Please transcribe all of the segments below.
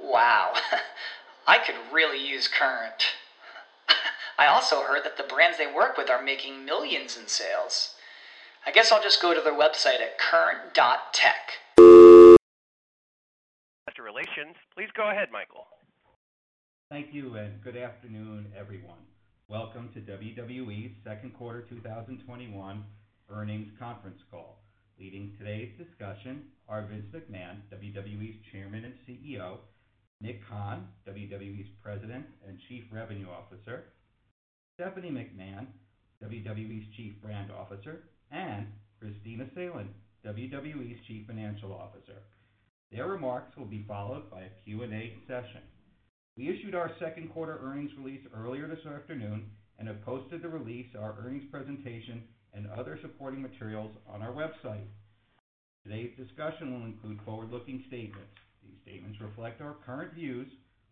Wow, I could really use Current. I also heard that the brands they work with are making millions in sales. I guess I'll just go to their website at current.tech. Investor Relations, please go ahead, Michael. Thank you, and good afternoon, everyone. Welcome to WWE's second quarter 2021 earnings conference call. Leading today's discussion are Vince McMahon, WWE's Chairman and CEO, Nick Khan, WWE's President and Chief Revenue Officer, Stephanie McMahon, WWE's Chief Brand Officer, and Kristina Salen, WWE's Chief Financial Officer. Their remarks will be followed by a Q&A session. We issued our second quarter earnings release earlier this afternoon and have posted the release, our earnings presentation, and other supporting materials on our website. Today's discussion will include forward-looking statements. These statements reflect our current views,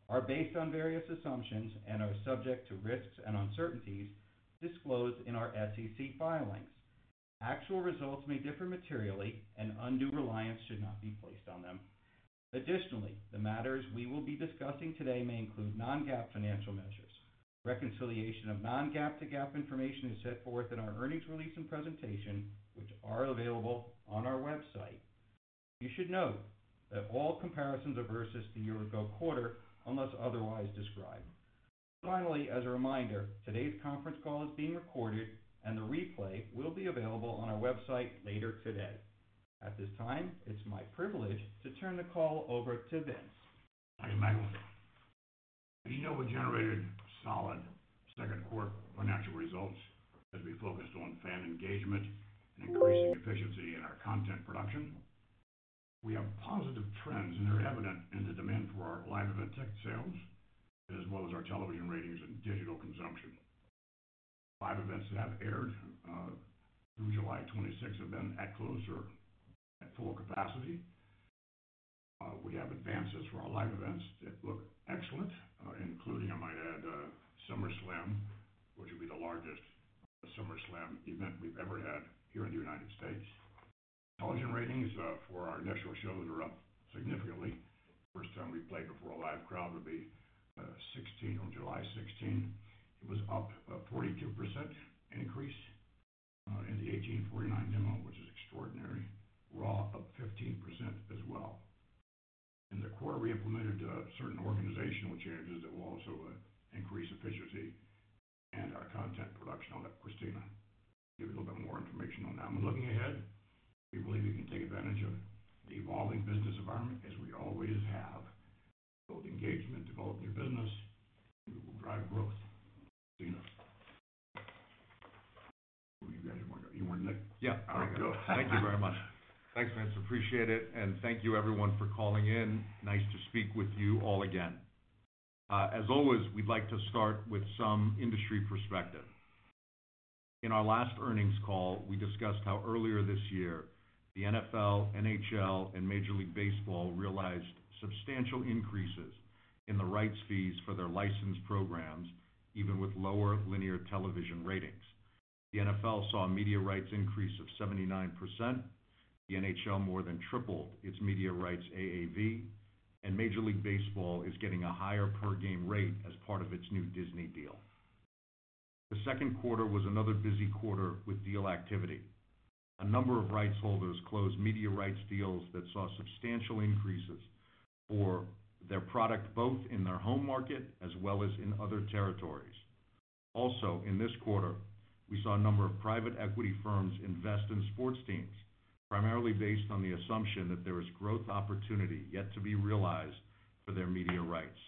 are based on various assumptions, and are subject to risks and uncertainties disclosed in our SEC filings. Actual results may differ materially, and undue reliance should not be placed on them. Additionally, the matters we will be discussing today may include non-GAAP financial measures. Reconciliation of non-GAAP to GAAP information is set forth in our earnings release and presentation, which are available on our website. You should note that all comparisons are versus the year-ago quarter, unless otherwise described. Finally, as a reminder, today's conference call is being recorded, and the replay will be available on our website later today. At this time, it's my privilege to turn the call over to Vince. Thank you, Michael. As you know, we generated solid second quarter financial results as we focused on fan engagement and increasing efficiency in our content production. We have positive trends, and they're evident in the demand for our live event ticket sales, as well as our television ratings and digital consumption. Live events that have aired uh, through July 26th have been at close or at full capacity. Uh, we have advances for our live events that look excellent, uh, including, I might add, SummerSlam, which will be the largest SummerSlam event we've ever had here in the United States. Television ratings uh, for our initial shows are up significantly. First time we played before a live crowd would be uh, 16 on July 16. It was up a 42% increase uh, in the 1849 demo, which is extraordinary. Raw up 15% as well. In the quarter, we implemented certain organizational changes that will also increase efficiency and our content production. I'll let Kristina give you a little bit more information on that. Looking ahead, we believe we can take advantage of the evolving business environment as we always have. Build engagement, develop new business, we will drive growth. Kristina. You want Nick? Yeah. All right, go. Thank you very much. Thanks, Vince. Appreciate it, and thank you everyone for calling in. Nice to speak with you all again. Uh, as always, we'd like to start with some industry perspective. In our last earnings call, we discussed how earlier this year, the NFL, NHL, and Major League Baseball realized substantial increases in the rights fees for their licensed programs, even with lower linear television ratings. The NFL saw a media rights increase of 79%. The NHL more than tripled its media rights AAV, and Major League Baseball is getting a higher per game rate as part of its new Disney deal. The second quarter was another busy quarter with deal activity. A number of rights holders closed media rights deals that saw substantial increases for their product, both in their home market as well as in other territories. Also, in this quarter, we saw a number of private equity firms invest in sports teams, primarily based on the assumption that there is growth opportunity yet to be realized for their media rights.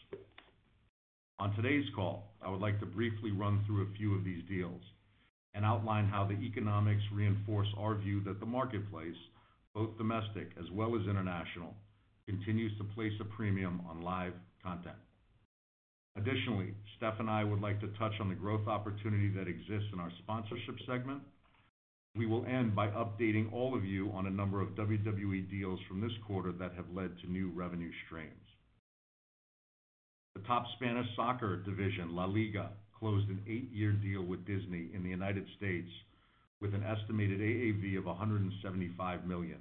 On today's call, I would like to briefly run through a few of these deals and outline how the economics reinforce our view that the marketplace, both domestic as well as international, continues to place a premium on live content. Additionally, Steph and I would like to touch on the growth opportunity that exists in our sponsorship segment. We will end by updating all of you on a number of WWE deals from this quarter that have led to new revenue streams. The top Spanish soccer division, LaLiga, closed an eight-year deal with Disney in the United States with an estimated AAV of 175 million,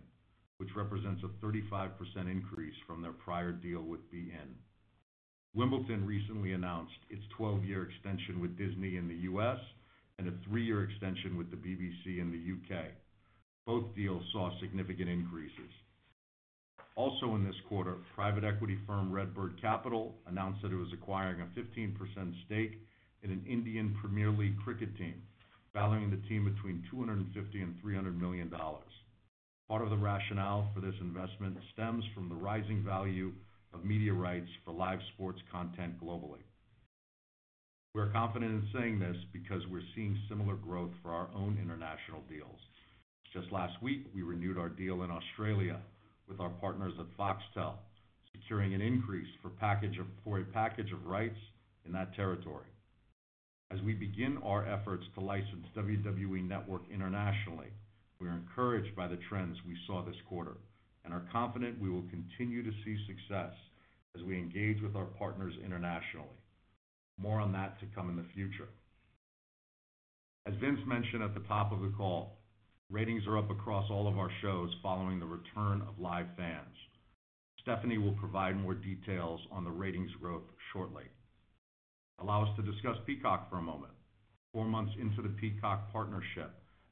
which represents a 35% increase from their prior deal with beIN. Wimbledon recently announced its 12-year extension with Disney in the U.S. and a three-year extension with the BBC in the U.K. Both deals saw significant increases. Also in this quarter, private equity firm RedBird Capital announced that it was acquiring a 15% stake in an Indian Premier League cricket team, valuing the team between $250 million and $300 million. Part of the rationale for this investment stems from the rising value of media rights for live sports content globally. We're confident in saying this because we're seeing similar growth for our own international deals. Just last week, we renewed our deal in Australia with our partners at Foxtel, securing an increase for a package of rights in that territory. As we begin our efforts to license WWE Network internationally, we are encouraged by the trends we saw this quarter and are confident we will continue to see success as we engage with our partners internationally. More on that to come in the future. As Vince mentioned at the top of the call, ratings are up across all of our shows following the return of live fans. Stephanie will provide more details on the ratings growth shortly. Allow us to discuss Peacock for a moment. Four months into the Peacock partnership,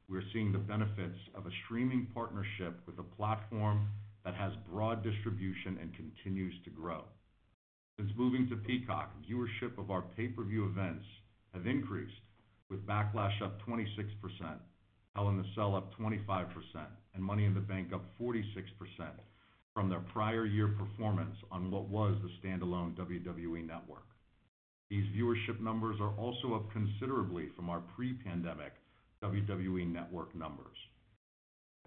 we are seeing the benefits of a streaming partnership with a platform that has broad distribution and continues to grow. Since moving to Peacock, viewership of our pay-per-view events have increased, with Backlash up 26%, Hell in a Cell up 25%, and Money in the Bank up 46% from their prior year performance on what was the standalone WWE Network. These viewership numbers are also up considerably from our pre-pandemic WWE Network numbers.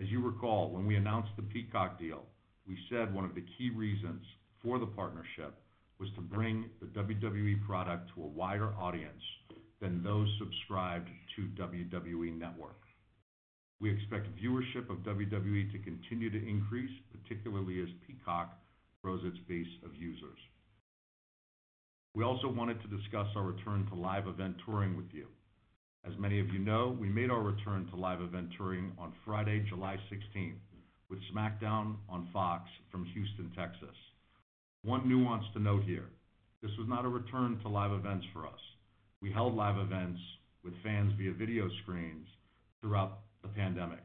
As you recall, when we announced the Peacock deal, we said one of the key reasons for the partnership was to bring the WWE product to a wider audience than those subscribed to WWE Network. We expect viewership of WWE to continue to increase, particularly as Peacock grows its base of users. We also wanted to discuss our return to live event touring with you. As many of you know, we made our return to live event touring on Friday, July 16th, with SmackDown on Fox from Houston, Texas. One nuance to note here, this was not a return to live events for us. We held live events with fans via video screens throughout the pandemic.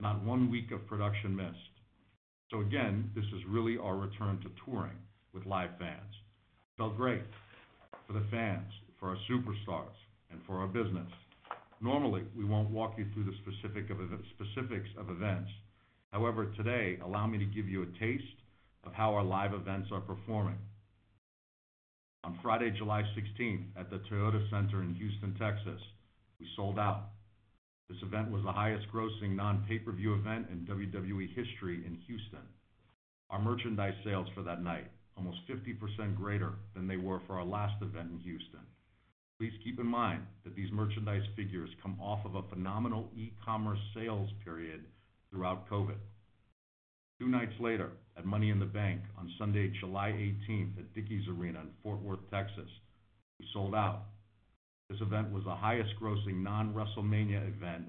Not one week of production missed. So Again, this is really our return to touring with live fans. Felt great for the fans, for our superstars, and for our business. Normally, we won't walk you through the specifics of events. However, today, allow me to give you a taste of how our live events are performing. On Friday, July 16th, at the Toyota Center in Houston, Texas, we sold out. This event was the highest grossing non-pay-per-view event in WWE history in Houston. Our merchandise sales for that night, almost 50% greater than they were for our last event in Houston. Please keep in mind that these merchandise figures come off of a phenomenal e-commerce sales period throughout COVID. Two nights later, at Money in the Bank on Sunday, July 18th at Dickies Arena in Fort Worth, Texas, we sold out. This event was the highest grossing non-WrestleMania event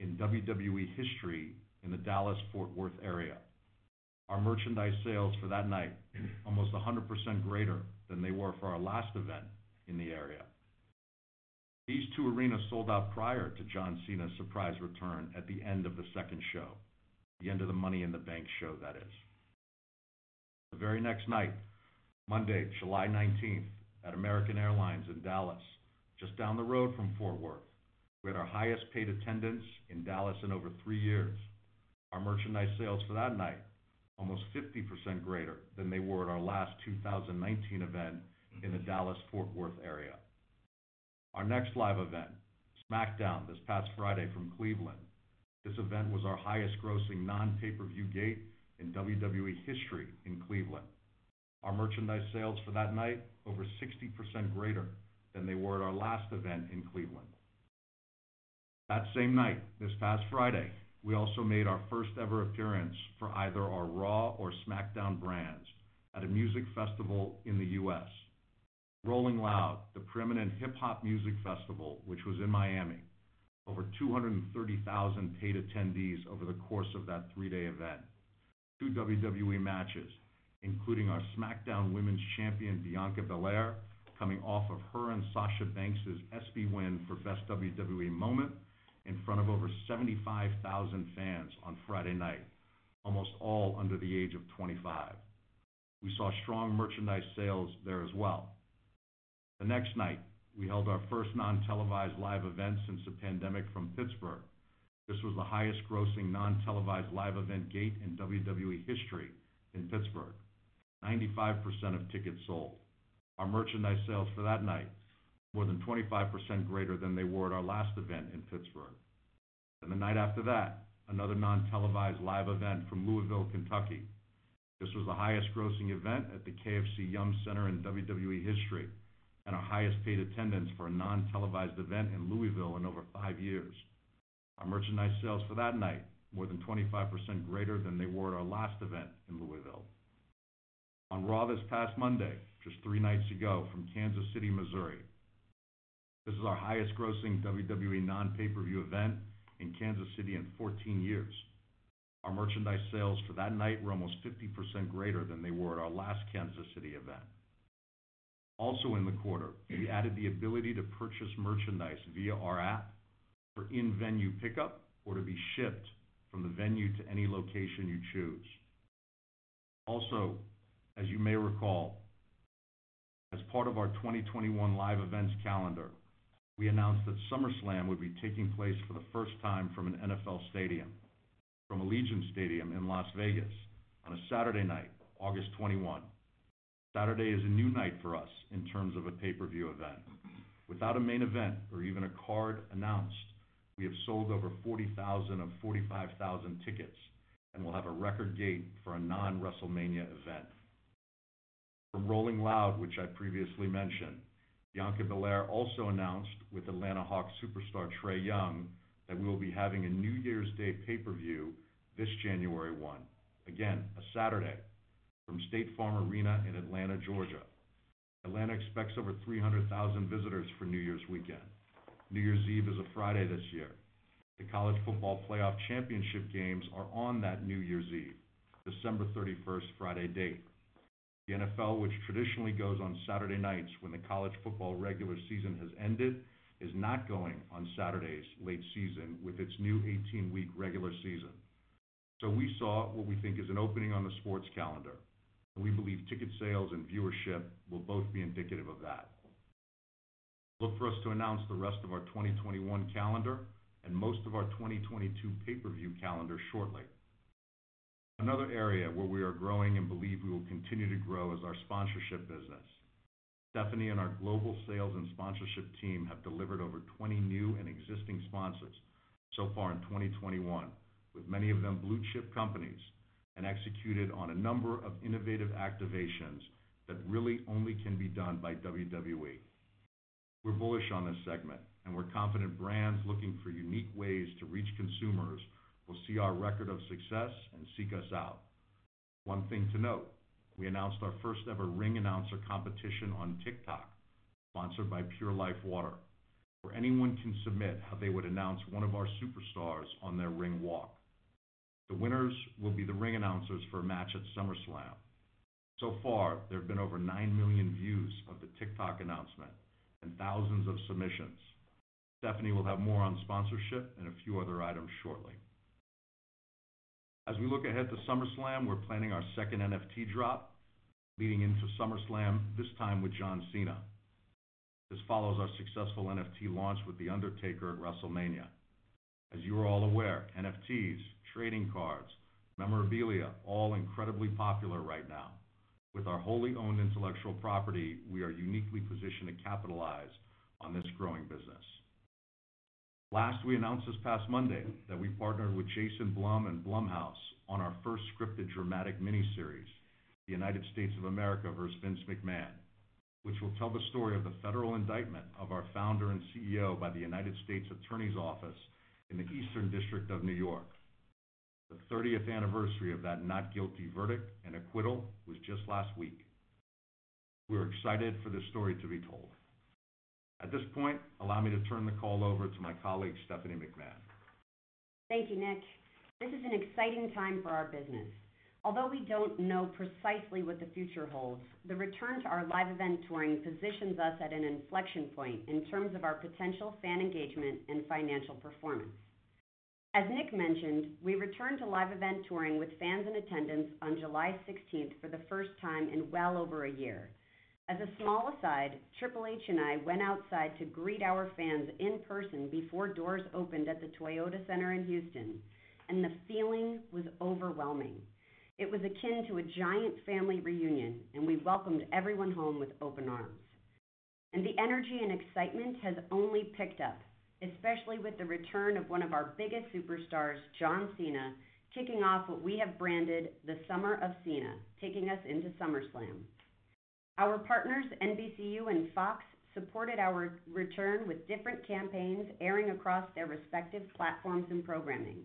in WWE history in the Dallas-Fort Worth area. Our merchandise sales for that night, almost 100% greater than they were for our last event in the area. These two arenas sold out prior to John Cena's surprise return at the end of the second show, the end of the Money in the Bank show, that is. The very next night, Monday, July 19th, at American Airlines in Dallas, just down the road from Fort Worth, we had our highest paid attendance in Dallas in over three years. Our merchandise sales for that night, almost 50% greater than they were at our last 2019 event in the Dallas-Fort Worth area. Our next live event, SmackDown, this past Friday from Cleveland. This event was our highest grossing non-pay-per-view gate in WWE history in Cleveland. Our merchandise sales for that night, over 60% greater than they were at our last event in Cleveland. That same night, this past Friday, we also made our first-ever appearance for either our Raw or SmackDown brands at a music festival in the U.S. Rolling Loud, the preeminent hip-hop music festival, which was in Miami. Over 230,000 paid attendees over the course of that three-day event. Two WWE matches, including our SmackDown Women's Champion, Bianca Belair, coming off of her and Sasha Banks' ESPY win for Best WWE Moment in front of over 75,000 fans on Friday night, almost all under the age of 25. We saw strong merchandise sales there as well. The next night, we held our first non-televised live event since the pandemic from Pittsburgh. This was the highest grossing non-televised live event gate in WWE history in Pittsburgh. 95% of tickets sold. Our merchandise sales for that night, more than 25% greater than they were at our last event in Pittsburgh. And the night after that, another non-televised live event from Louisville, Kentucky. This was the highest grossing event at the KFC Yum! Center in WWE history, and our highest paid attendance for a non-televised event in Louisville in over five years. Our merchandise sales for that night, more than 25% greater than they were at our last event in Louisville. On Raw this past Monday, just three nights ago from Kansas City, Missouri. This is our highest grossing WWE non-pay-per-view event in Kansas City in 14 years. Our merchandise sales for that night were almost 50% greater than they were at our last Kansas City event. Also in the quarter, we added the ability to purchase merchandise via our app for in-venue pickup or to be shipped from the venue to any location you choose. Also, as you may recall, as part of our 2021 live events calendar, we announced that SummerSlam would be taking place for the first time from an NFL stadium, from Allegiant Stadium in Las Vegas on a Saturday night, August 21. Saturday is a new night for us in terms of a pay-per-view event. Without a main event or even a card announced, we have sold over 40,000 of 45,000 tickets and will have a record gate for a non-WrestleMania event. From Rolling Loud, which I previously mentioned, Bianca Belair also announced with Atlanta Hawks superstar Trae Young that we will be having a New Year's Day pay-per-view this January 1. Again, a Saturday from State Farm Arena in Atlanta, Georgia. Atlanta expects over 300,000 visitors for New Year's weekend. New Year's Eve is a Friday this year. The College Football Playoff Championship games are on that New Year's Eve, December 31st Friday date. The NFL, which traditionally goes on Saturday nights when the college football regular season has ended, is not going on Saturdays late season with its new 18-week regular season. So we saw what we think is an opening on the sports calendar, and we believe ticket sales and viewership will both be indicative of that. Look for us to announce the rest of our 2021 calendar and most of our 2022 pay-per-view calendar shortly. Another area where we are growing and believe we will continue to grow is our sponsorship business. Stephanie and our global sales and sponsorship team have delivered over 20 new and existing sponsors so far in 2021, with many of them blue-chip companies, and executed on a number of innovative activations that really only can be done by WWE. We're bullish on this segment, and we're confident brands looking for unique ways to reach consumers will see our record of success and seek us out. One thing to note, we announced our first-ever ring announcer competition on TikTok, sponsored by Pure Life Water, where anyone can submit how they would announce one of our superstars on their ring walk. The winners will be the ring announcers for a match at SummerSlam. So far, there have been over 9 million views of the TikTok announcement and thousands of submissions. Stephanie will have more on sponsorship and a few other items shortly. As we look ahead to SummerSlam, we're planning our second NFT drop, leading into SummerSlam, this time with John Cena. This follows our successful NFT launch with The Undertaker at WrestleMania. As you are all aware, NFTs, trading cards, memorabilia, all incredibly popular right now. With our wholly owned intellectual property, we are uniquely positioned to capitalize on this growing business. Last, we announced this past Monday that we partnered with Jason Blum and Blumhouse on our first scripted dramatic miniseries, The United States of America vs. Vince McMahon, which will tell the story of the federal indictment of our founder and CEO by the United States Attorney's Office in the Eastern District of New York. The 30th anniversary of that not guilty verdict and acquittal was just last week. We're excited for this story to be told. At this point, allow me to turn the call over to my colleague, Stephanie McMahon. Thank you, Nick. This is an exciting time for our business. Although we don't know precisely what the future holds, the return to our live event touring positions us at an inflection point in terms of our potential fan engagement and financial performance. As Nick mentioned, we returned to live event touring with fans in attendance on July 16th for the first time in well over a year. As a small aside, Triple H and I went outside to greet our fans in person before doors opened at the Toyota Center in Houston, and the feeling was overwhelming. It was akin to a giant family reunion, and we welcomed everyone home with open arms. And the energy and excitement has only picked up, especially with the return of one of our biggest superstars, John Cena, kicking off what we have branded the Summer of Cena, taking us into SummerSlam. Our partners, NBCU and Fox, supported our return with different campaigns airing across their respective platforms and programming.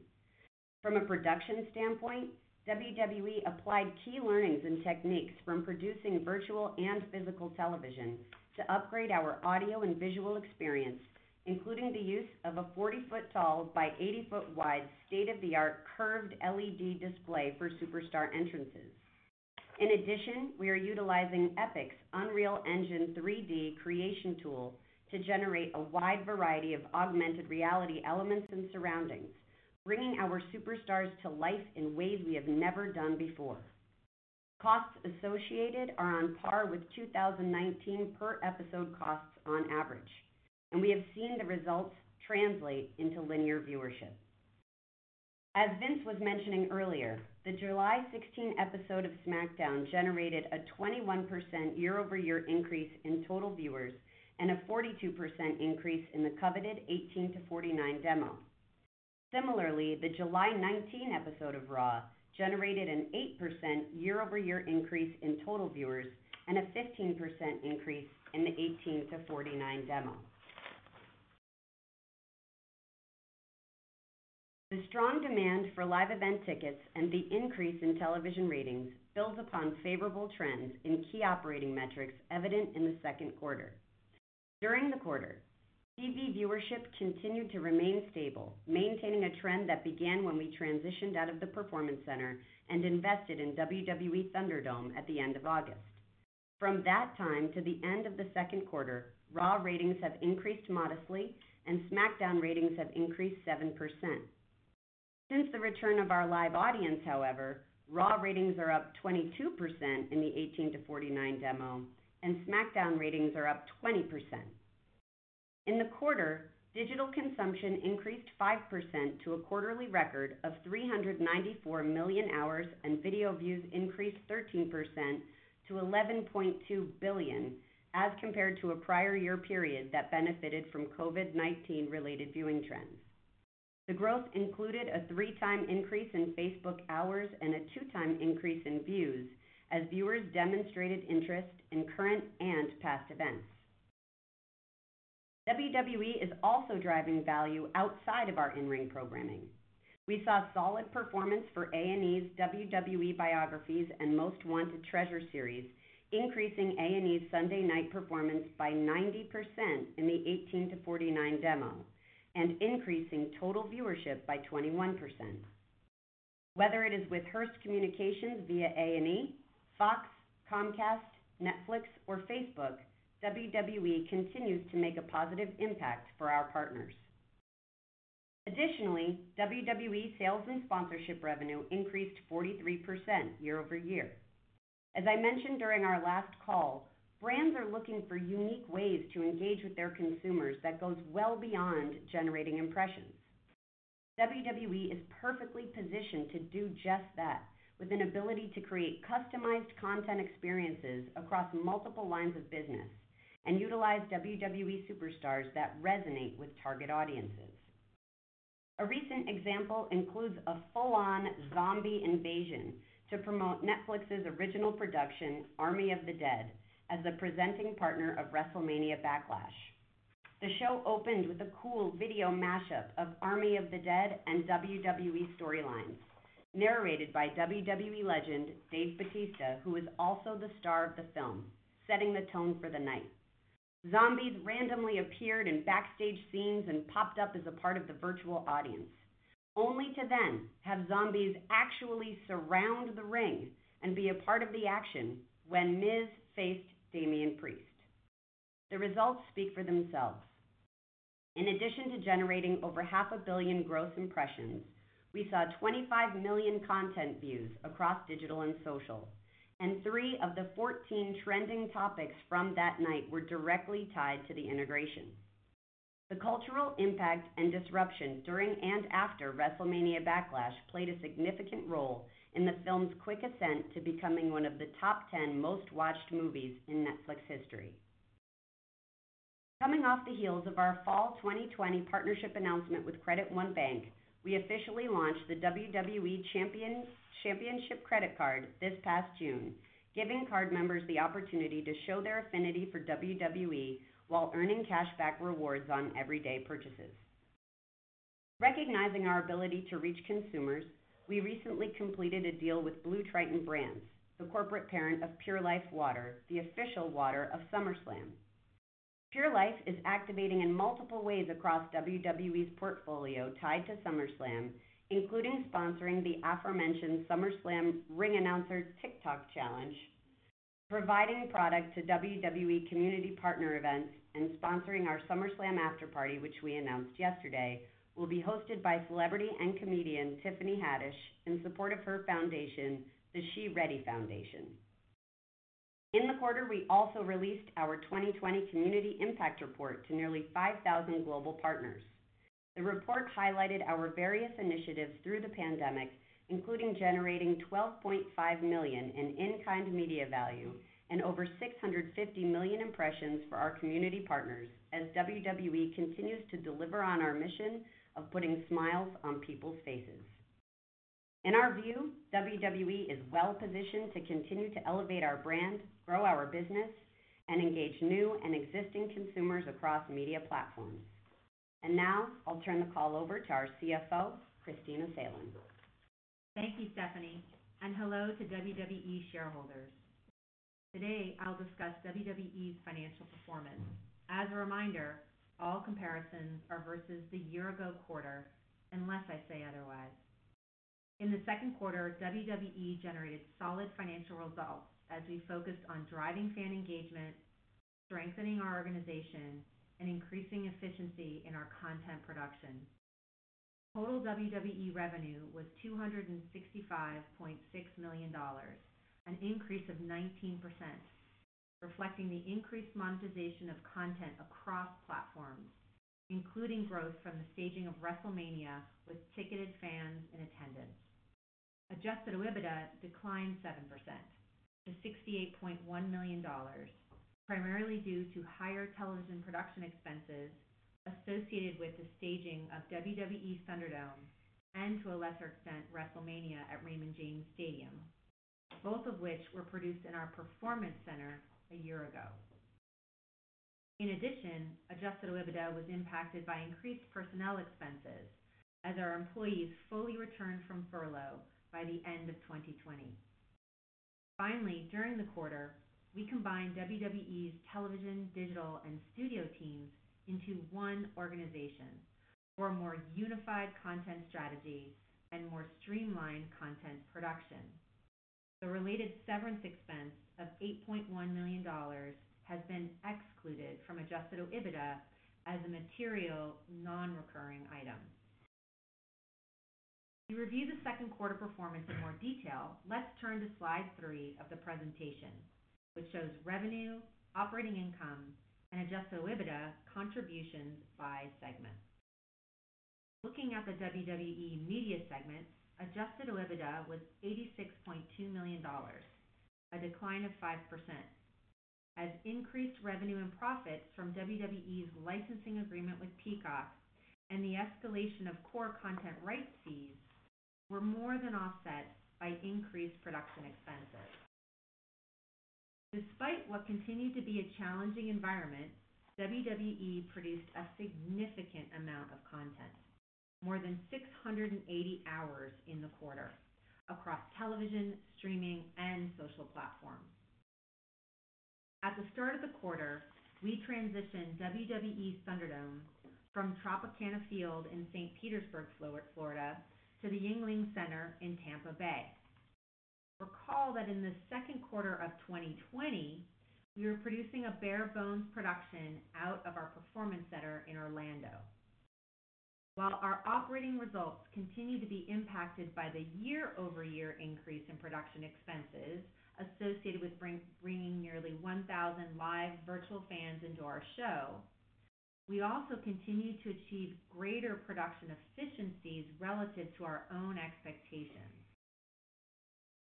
From a production standpoint, WWE applied key learnings and techniques from producing virtual and physical television to upgrade our audio and visual experience, including the use of a 40-foot tall by 80-foot wide state-of-the-art curved LED display for superstar entrances. In addition, we are utilizing Epic's Unreal Engine 3D creation tool to generate a wide variety of augmented reality elements and surroundings, bringing our superstars to life in ways we have never done before. Costs associated are on par with 2019 per episode costs on average, and we have seen the results translate into linear viewership. As Vince was mentioning earlier, the July 16 episode of SmackDown generated a 21% year-over-year increase in total viewers and a 42% increase in the coveted 18 to 49 demo. Similarly, the July 19 episode of Raw generated an 8% year-over-year increase in total viewers and a 15% increase in the 18 to 49 demo. The strong demand for live event tickets and the increase in television ratings builds upon favorable trends in key operating metrics evident in the second quarter. During the quarter, TV viewership continued to remain stable, maintaining a trend that began when we transitioned out of the Performance Center and invested in WWE ThunderDome at the end of August. From that time to the end of the second quarter, Raw ratings have increased modestly and SmackDown ratings have increased 7%. Since the return of our live audience, however, Raw ratings are up 22% in the 18 to 49 demo, and SmackDown ratings are up 20%. In the quarter, digital consumption increased 5% to a quarterly record of 394 million hours, and video views increased 13% to 11.2 billion, as compared to a prior year period that benefited from COVID-19 related viewing trends. The growth included a three-time increase in Facebook hours and a two-time increase in views as viewers demonstrated interest in current and past events. WWE is also driving value outside of our in-ring programming. We saw solid performance for A&E's WWE Biographies and Most Wanted Treasure series, increasing A&E's Sunday night performance by 90% in the 18-49 demo and increasing total viewership by 21%. Whether it is with Hearst Communications via A&E, Fox, Comcast, Netflix, or Facebook, WWE continues to make a positive impact for our partners. Additionally, WWE sales and sponsorship revenue increased 43% year-over-year. As I mentioned during our last call, brands are looking for unique ways to engage with their consumers that goes well beyond generating impressions. WWE is perfectly positioned to do just that, with an ability to create customized content experiences across multiple lines of business and utilize WWE superstars that resonate with target audiences. A recent example includes a full-on zombie invasion to promote Netflix's original production, Army of the Dead, as the presenting partner of WrestleMania Backlash. The show opened with a cool video mashup of Army of the Dead and WWE storylines, narrated by WWE legend Dave Batista, who is also the star of the film, setting the tone for the night. Zombies randomly appeared in backstage scenes and popped up as a part of the virtual audience, only to then have zombies actually surround the ring and be a part of the action when Miz faced Damian Priest. The results speak for themselves. In addition to generating over half a billion gross impressions, we saw 25 million content views across digital and social, and three of the 14 trending topics from that night were directly tied to the integration. The cultural impact and disruption during and after WrestleMania Backlash played a significant role in the film's quick ascent to becoming one of the top 10 most-watched movies in Netflix history. Coming off the heels of our fall 2020 partnership announcement with Credit One Bank, we officially launched the WWE Championship Credit Card this past June, giving card members the opportunity to show their affinity for WWE while earning cashback rewards on everyday purchases. Recognizing our ability to reach consumers, we recently completed a deal with BlueTriton Brands, the corporate parent of Pure Life Water, the official water of SummerSlam. Pure Life is activating in multiple ways across WWE's portfolio tied to SummerSlam, including sponsoring the aforementioned SummerSlam ring announcer TikTok challenge, providing product to WWE community partner events, and sponsoring our SummerSlam after-party, which we announced yesterday, will be hosted by celebrity and comedian Tiffany Haddish in support of her foundation, the She Ready Foundation. In the quarter, we also released our 2020 Community Impact Report to nearly 5,000 global partners. The report highlighted our various initiatives through the pandemic, including generating 12.5 million in in-kind media value and over 650 million impressions for our community partners as WWE continues to deliver on our mission of putting smiles on people's faces. In our view, WWE is well-positioned to continue to elevate our brand, grow our business, and engage new and existing consumers across media platforms. And now I'll turn the call over to our CFO, Kristina Salen. Thank you, Stephanie, and hello to WWE shareholders. Today, I'll discuss WWE's financial performance. As a reminder, all comparisons are versus the year-ago quarter, unless I say otherwise. In the second quarter, WWE generated solid financial results as we focused on driving fan engagement, strengthening our organization, and increasing efficiency in our content production. Total WWE revenue was $265.6 million, an increase of 19%, reflecting the increased monetization of content across platforms, including growth from the staging of WrestleMania with ticketed fans in attendance. Adjusted OIBDA declined 7% to $68.1 million, primarily due to higher television production expenses associated with the staging of WWE ThunderDome and, to a lesser extent, WrestleMania at Raymond James Stadium, both of which were produced in our Performance Center a year ago. In addition, adjusted OIBDA was impacted by increased personnel expenses as our employees fully returned from furlough by the end of 2020. Finally, during the quarter, we combined WWE's television, digital, and studio teams into one organization for a more unified content strategy and more streamlined content production. The related severance expense of $8.1 million has been excluded from adjusted OIBDA as a material non-recurring item. To review the second quarter performance in more detail, let's turn to slide three of the presentation, which shows revenue, operating income, and adjusted OIBDA contributions by segment. Looking at the WWE Media segment, adjusted OIBDA was $86.2 million, a decline of 5%, as increased revenue and profits from WWE's licensing agreement with Peacock and the escalation of core content rights fees were more than offset by increased production expenses. Despite what continued to be a challenging environment, WWE produced a significant amount of content, more than 680 hours in the quarter, across television, streaming, and social platforms. At the start of the quarter, we transitioned WWE ThunderDome from Tropicana Field in St. Petersburg, Florida, to the Yuengling Center in Tampa Bay. Recall that in the second quarter of 2020, we were producing a bare bones production out of our Performance Center in Orlando. While our operating results continue to be impacted by the year-over-year increase in production expenses associated with bringing nearly 1,000 live virtual fans into our show, we also continue to achieve greater production efficiencies relative to our own expectations.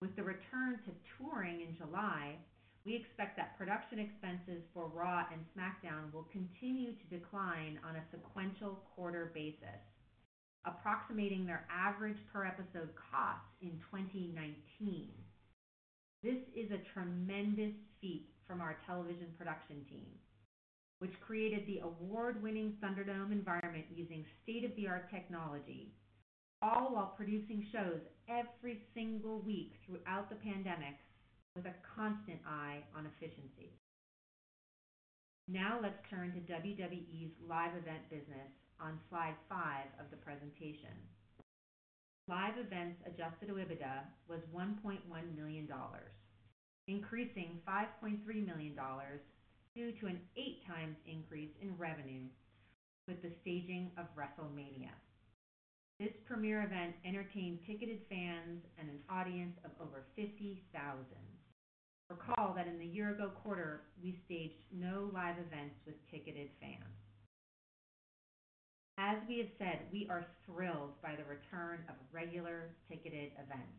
With the return to touring in July, we expect that production expenses for Raw and SmackDown will continue to decline on a sequential quarter basis, approximating their average per episode cost in 2019. This is a tremendous feat from our television production team, which created the award-winning ThunderDome environment using state-of-the-art technology, all while producing shows every single week throughout the pandemic with a constant eye on efficiency. Now let's turn to WWE's live event business on slide five of the presentation. Live events adjusted OIBDA was $1.1 million, increasing $5.3 million due to an 8x increase in revenue with the staging of WrestleMania. This premier event entertained ticketed fans and an audience of over 50,000. Recall that in the year-ago quarter, we staged no live events with ticketed fans. As we have said, we are thrilled by the return of regular ticketed events.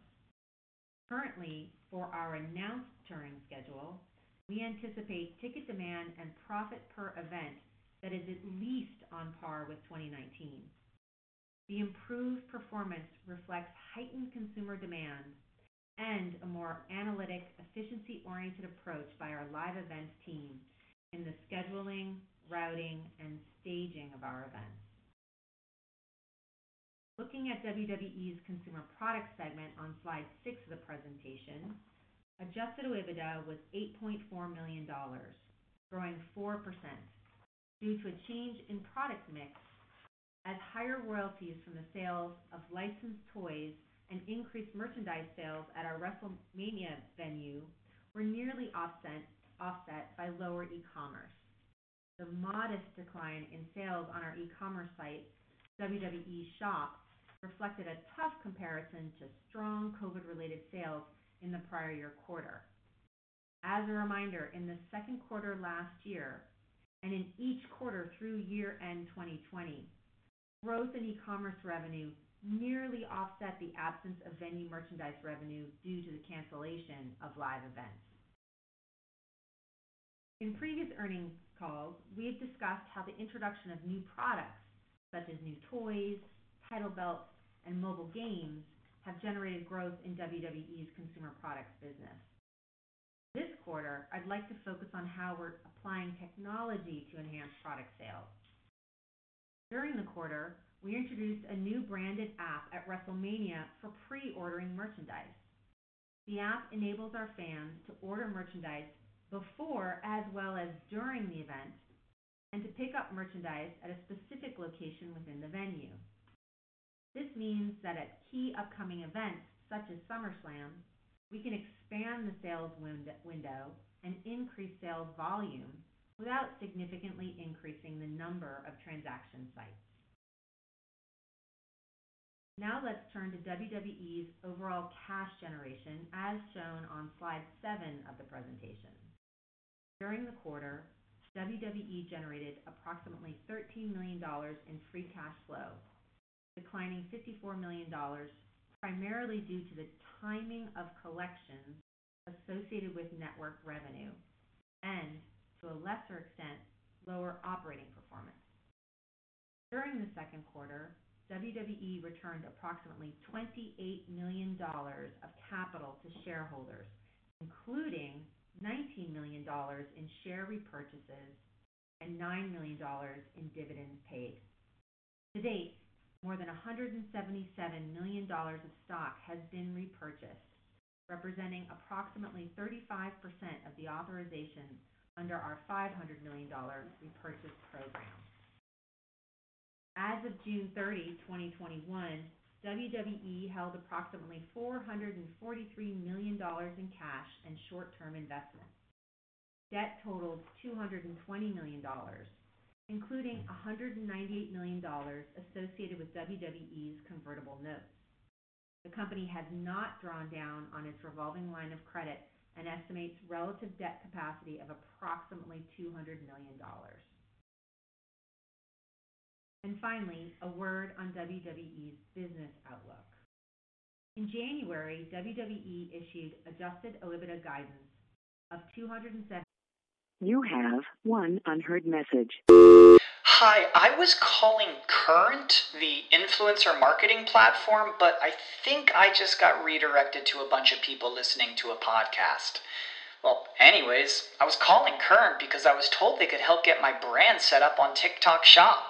Currently, for our announced touring schedule, we anticipate ticket demand and profit per event that is at least on par with 2019. The improved performance reflects heightened consumer demand and a more analytic, efficiency-oriented approach by our live events team in the scheduling, routing, and staging of our events. Looking at WWE's Consumer Products segment on slide six of the presentation, adjusted OIBDA was $8.4 million, growing 4% due to a change in product mix as higher royalties from the sales of licensed toys and increased merchandise sales at our WrestleMania venue were nearly offset by lower e-commerce. The modest decline in sales on our e-commerce site, WWE Shop, reflected a tough comparison to strong COVID-related sales in the prior year quarter. As a reminder, in the second quarter last year, and in each quarter through year-end 2020, growth in e-commerce revenue nearly offset the absence of venue merchandise revenue due to the cancellation of live events. In previous earnings calls, we have discussed how the introduction of new products, such as new toys, title belts, and mobile games, have generated growth in WWE's Consumer Products business. This quarter, I'd like to focus on how we're applying technology to enhance product sales. During the quarter, we introduced a new branded app at WrestleMania for pre-ordering merchandise. The app enables our fans to order merchandise before as well as during the event, and to pick up merchandise at a specific location within the venue. This means that at key upcoming events, such as SummerSlam, we can expand the sales window and increase sales volume without significantly increasing the number of transaction sites. Now let's turn to WWE's overall cash generation, as shown on slide seven of the presentation. During the quarter, WWE generated approximately $13 million in free cash flow, declining $54 million, primarily due to the timing of collections associated with network revenue and, to a lesser extent, lower operating performance. During the second quarter, WWE returned approximately $28 million of capital to shareholders, including $19 million in share repurchases and $9 million in dividends paid. To date, more than $177 million of stock has been repurchased, representing approximately 35% of the authorization under our $500 million repurchase program. As of June 30, 2021, WWE held approximately $443 million in cash and short-term investments. Debt totaled $220 million, including $198 million associated with WWE's convertible notes. The company has not drawn down on its revolving line of credit and estimates relative debt capacity of approximately $200 million. And finally, a word on WWE's business outlook. In January, WWE issued adjusted OIBDA guidance of $207. You have one unheard message. Hi, I was calling Current, the influencer marketing platform, but I think I just got redirected to a bunch of people listening to a podcast. Well, anyways, I was calling Current because I was told they could help get my brand set up on TikTok Shop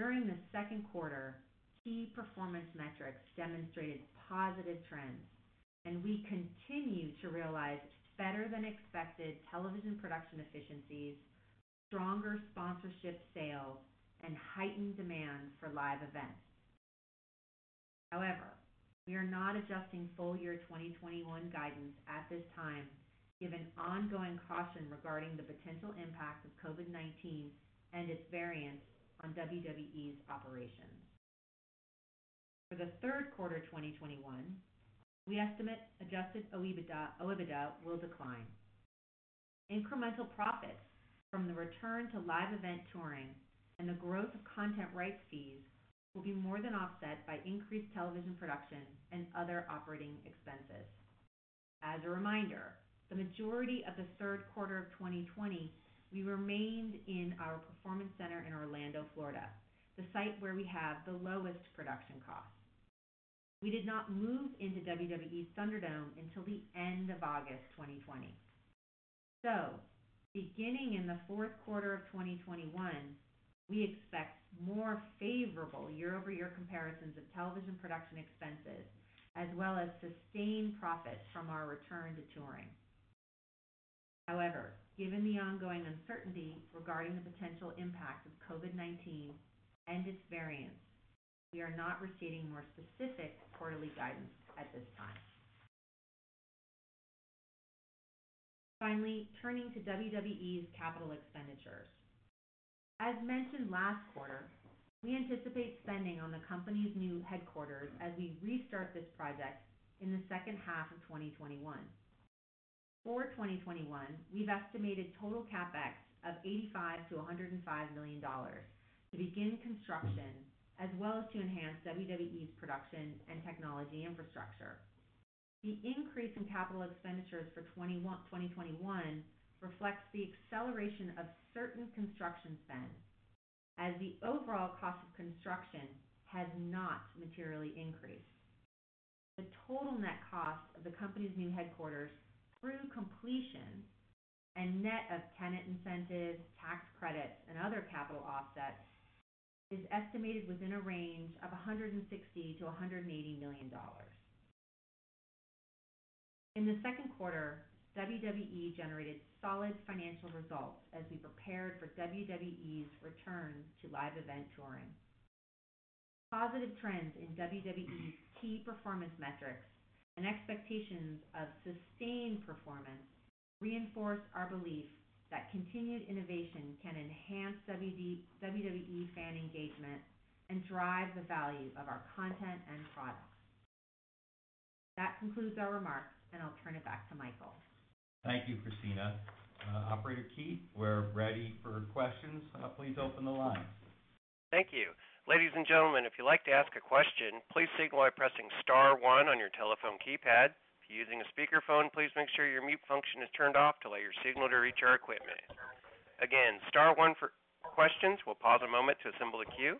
During the second quarter, key performance metrics demonstrated positive trends, and we continue to realize better than expected television production efficiencies, stronger sponsorship sales, and heightened demand for live events. However, we are not adjusting full year 2021 guidance at this time, given ongoing caution regarding the potential impact of COVID-19 and its variants on WWE's operations. For the third quarter 2021, we estimate adjusted OIBDA will decline. Incremental profits from the return to live event touring and the growth of content rights fees will be more than offset by increased television production and other operating expenses. As a reminder, the majority of the third quarter of 2020, we remained in our performance center in Orlando, Florida, the site where we have the lowest production costs. We did not move into WWE's Thunderdome until the end of August 2020. So, Beginning in the fourth quarter of 2021, we expect more favorable year-over-year comparisons of television production expenses, as well as sustained profits from our return to touring. However, given the ongoing uncertainty regarding the potential impact of COVID-19 and its variants, we are not receiving more specific quarterly guidance at this time. Finally, turning to WWE's capital expenditures. As mentioned last quarter, we anticipate spending on the company's new headquarters as we restart this project in the second half of 2021. For 2021, we've estimated total CapEx of $85 million-$105 million to begin construction, as well as to enhance WWE's production and technology infrastructure. The increase in capital expenditures for 2021 reflects the acceleration of certain construction spend, as the overall cost of construction has not materially increased. The total net cost of the company's new headquarters through completion and net of tenant incentives, tax credits, and other capital offsets is estimated within a range of $160 million-$180 million. In the second quarter, WWE generated solid financial results as we prepared for WWE's return to live event touring. Positive trends in WWE's key performance metrics and expectations of sustained performance reinforce our belief that continued innovation can enhance WWE fan engagement and drive the value of our content and products. That concludes our remarks, and I'll turn it back to Michael. Thank you, Kristina. Uh, Operator Keith, we're ready for questions. Uh, please open the line. Thank you. Ladies and gentlemen, if you'd like to ask a question, please signal by pressing star one on your telephone keypad. If you're using a speakerphone, please make sure your mute function is turned off to let your signal to reach our equipment. Again, star one for questions. We'll pause a moment to assemble the queue.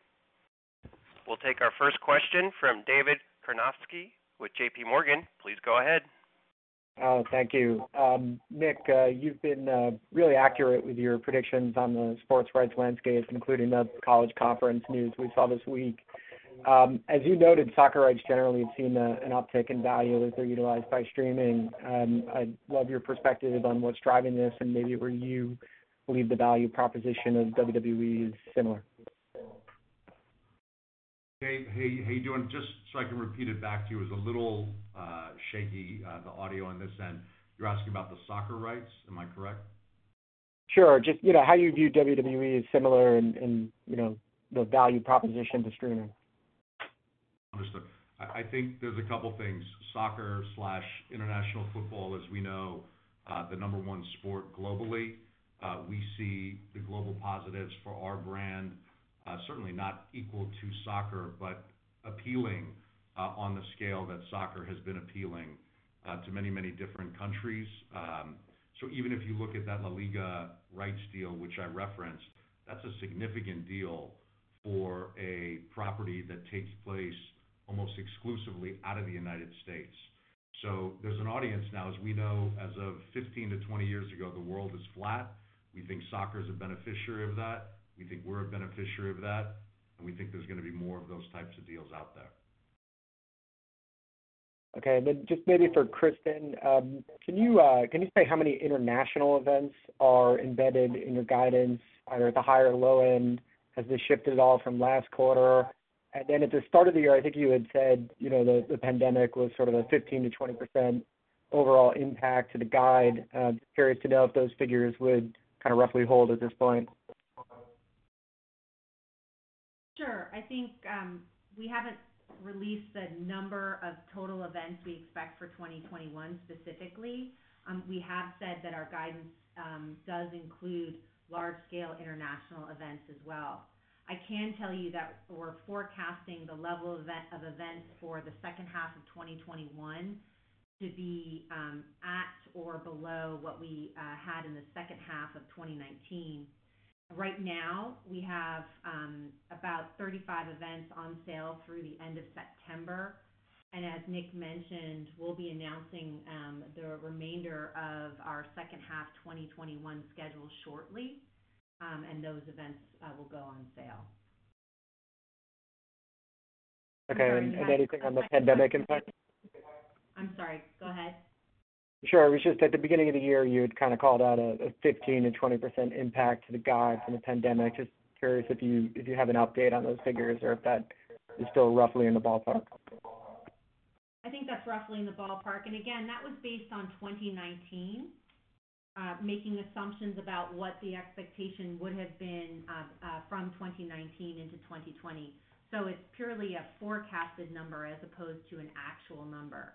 We'll take our first question from David Karnovsky with JPMorgan. Please go ahead. Oh, thank you. Um, Nick, uh, you've been uh, really accurate with your predictions on the sports rights landscape, including the college conference news we saw this week. Um, as you noted, soccer rights generally have seen uh, an uptick in value as they're utilized by streaming. Um, I'd love your perspective on what's driving this and maybe where you believe the value proposition of WWE is similar. Hey, how you doing? Just so I can repeat it back to you, it was a little uh, shaky, uh, the audio on this end. You're asking about the soccer rights, am I correct? Sure. Just you know, how you view WWE as similar and you know, the value proposition to streaming. Understood. I think there's a couple things. Soccer/international football, as we know, uh, the number one sport globally. We see the global positives for our brand, Uh, certainly not equal to soccer, but appealing uh, on the scale that soccer has been appealing uh, to many, many different countries. Um, so even if you look at that La Liga rights deal, which I referenced, that's a significant deal for a property that takes place almost exclusively out of the United States. So there's an audience now, as we know, as of 15 to 20 years ago, the world is flat. We think soccer is a beneficiary of that. We think we're a beneficiary of that, and we think there's going to be more of those types of deals out there. Okay. Just maybe for Kristin, um, uh, can you say how many international events are embedded in your guidance, either at the high or low end? Has this shifted at all from last quarter? And then at the start of the year, I think you had said you know, the pandemic was sort of a 15%-20% overall impact to the guide. Uh, just curious to know if those figures would kind of roughly hold at this point. Sure. I think um, we haven't released the number of total events we expect for 2021 specifically. Um, we have said that our guidance um, does include large-scale international events as well. I can tell you that we're forecasting the level of events for the second half of 2021 to be at or below what we uh, had in the second half of 2019. Right now, we have um, about 35 events on sale through the end of September. And as Nick mentioned, we'll be announcing um, the remainder of our second half 2021 schedule shortly, um, and those events uh, will go on sale. Okay. And anything on the pandemic impact? I'm sorry, go ahead. Sure. It was just at the beginning of the year, you had kind of called out a 15%-20% impact to the guide from the pandemic. Just curious if you have an update on those figures or if that is still roughly in the ballpark. I think that's roughly in the ballpark. And again, that was based on 2019, uh, making assumptions about what the expectation would have been uh, uh, from 2019 into 2020. It's purely a forecasted number as opposed to an actual number.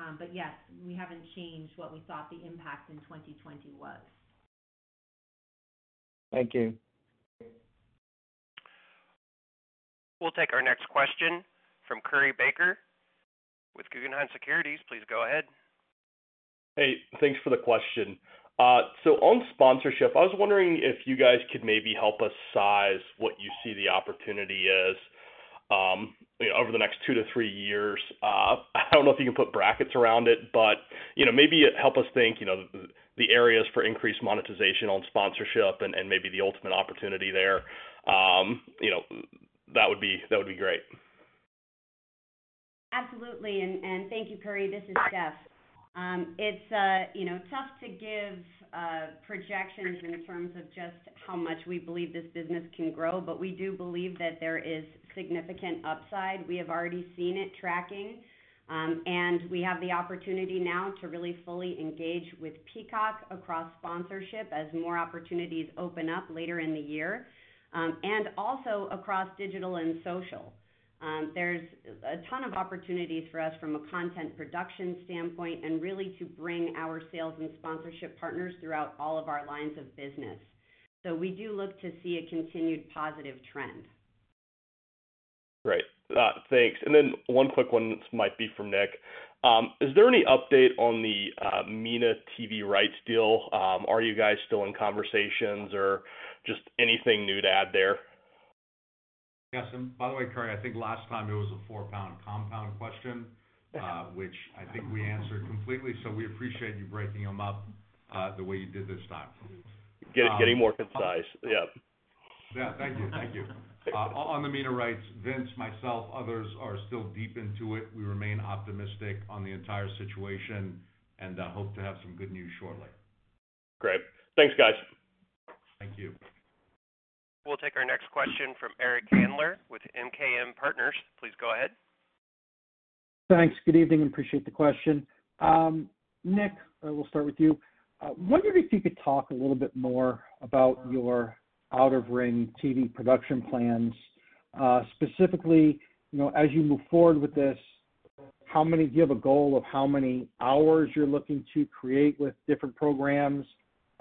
Um, but yes, we haven't changed what we thought the impact in 2020 was. Thank you. We'll take our next question from Curry Baker with Guggenheim Securities. Please go ahead. Hey, thanks for the question. Uh, so on sponsorship, I was wondering if you guys could maybe help us size what you see the opportunity is Um, over the next two to three years. Uh, I don't know if you can put brackets around it, but maybe help us think the areas for increased monetization on sponsorship and maybe the ultimate opportunity there. Um, that would be great. Absolutely. And thank you, Curry. This is Steph. Um, it's uh, tough to give uh, projections in terms of just how much we believe this business can grow, but we do believe that there is significant upside. We have already seen it tracking. Um, and we have the opportunity now to really fully engage with Peacock across sponsorship as more opportunities open up later in the year, um, and also across digital and social. Um, there's a ton of opportunities for us from a content production standpoint and really to bring our sales and sponsorship partners throughout all of our lines of business. So we do look to see a continued positive trend. Great. Uh, thanks. And then one quick one, this might be for Nick. Um, is there any update on the uh, MENA TV rights deal? Um, are you guys still in conversations or just anything new to add there? Yes. And by the way, Curry, I think last time it was a four-pound compound question, uh, which I think we answered completely. So we appreciate you breaking them up the way you did this time. Getting um, more concise. Yep. Yeah. Thank you. Thank you. Uh, on the MENA rights, Vince, myself, others are still deep into it. We remain optimistic on the entire situation and uh, hope to have some good news shortly. Great. Thanks, guys. Thank you. We'll take our next question from Eric Handler with MKM Partners. Please go ahead. Thanks. Good evening, and appreciate the question. Um, Nick, we'll start with you. Uh, Wondering if you could talk a little bit more about your out-of-ring TV production plans. Uh, specifically, you know, as you move forward with this, how many do you have a goal of how many hours you're looking to create with different programs?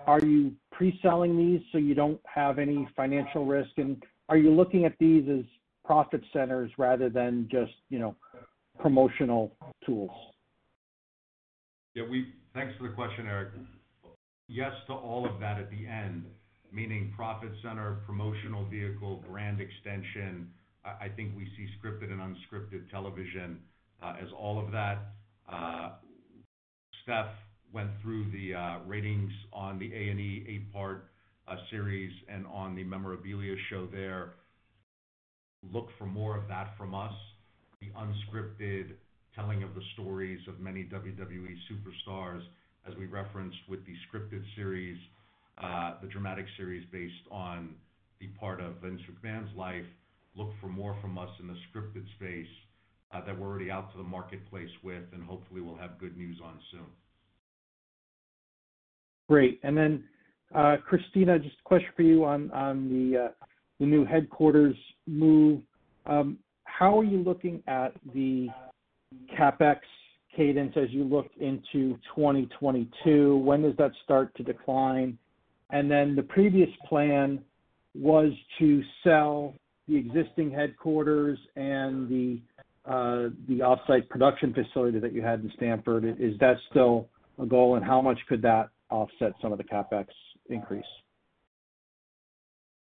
Are you pre-selling these so you don't have any financial risk? And are you looking at these as profit centers rather than just you know, promotional tools? Yeah. We thanks for the question, Eric. Yes to all of that at the end, meaning profit center, promotional vehicle, brand extension. I think we see scripted and unscripted television uh, as all of that. Uh, Steph went through the uh, ratings on the A&E eight-part series and on the memorabilia show there. Look for more of that from us. The unscripted telling of the stories of many WWE superstars, as we referenced with the scripted series, Uh, the dramatic series based on the part of Vince McMahon's life. Look for more from us in the scripted space uh, that we're already out to the marketplace with, and hopefully we'll have good news on soon. Great. Kristina, uh, just a question for you on the new headquarters move. Um, how are you looking at the CapEx cadence as you look into 2022? When does that start to decline? And then the previous plan was to sell the existing headquarters and the uh, off-site production facility that you had in Stamford. Is that still a goal, and how much could that offset some of the CapEx increase?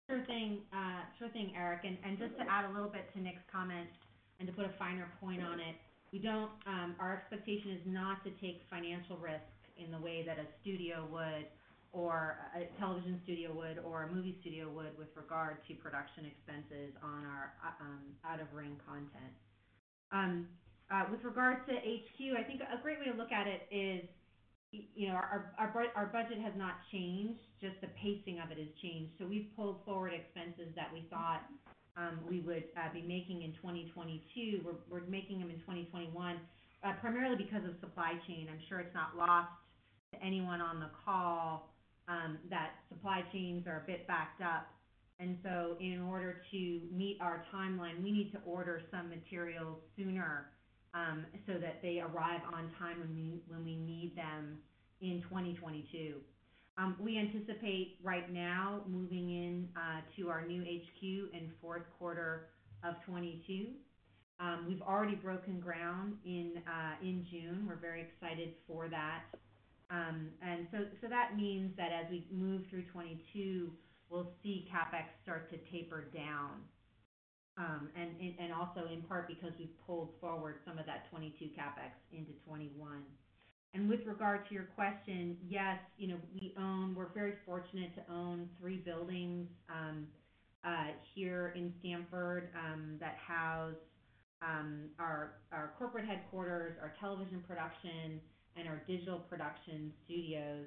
Sure thing, uh, Sure thing, Eric. And just to add a little bit to Nick's comments and to put a finer point on it, we don't. Um, our expectation is not to take financial risk in the way that a studio would, or a television studio would, or a movie studio would with regard to production expenses on our uh, um, out-of-ring content. Um, uh, with regard to HQ, I think a great way to look at it is you know, our our budget has not changed, just the pacing of it has changed. So we've pulled forward expenses that we thought um, we would uh, be making in 2022. We're making them in 2021, primarily because of supply chain. I'm sure it's not lost to anyone on the call Um, that supply chains are a bit backed up. And so in order to meet our timeline, we need to order some materials sooner, um, so that they arrive on time when we need them in 2022. Um, we anticipate right now moving in uh, to our new HQ in fourth quarter of 2022. We've already broken ground uh, in June. We're very excited for that. Um, and so that means that as we move through 2022, we'll see CapEx start to taper down. Um, and also in part because we've pulled forward some of that 2022 CapEx into 2021. With regard to your question, yes, you know, we own. we're very fortunate to own three buildings um, uh, here in Stamford that house our corporate headquarters, our television production, and our digital production studios.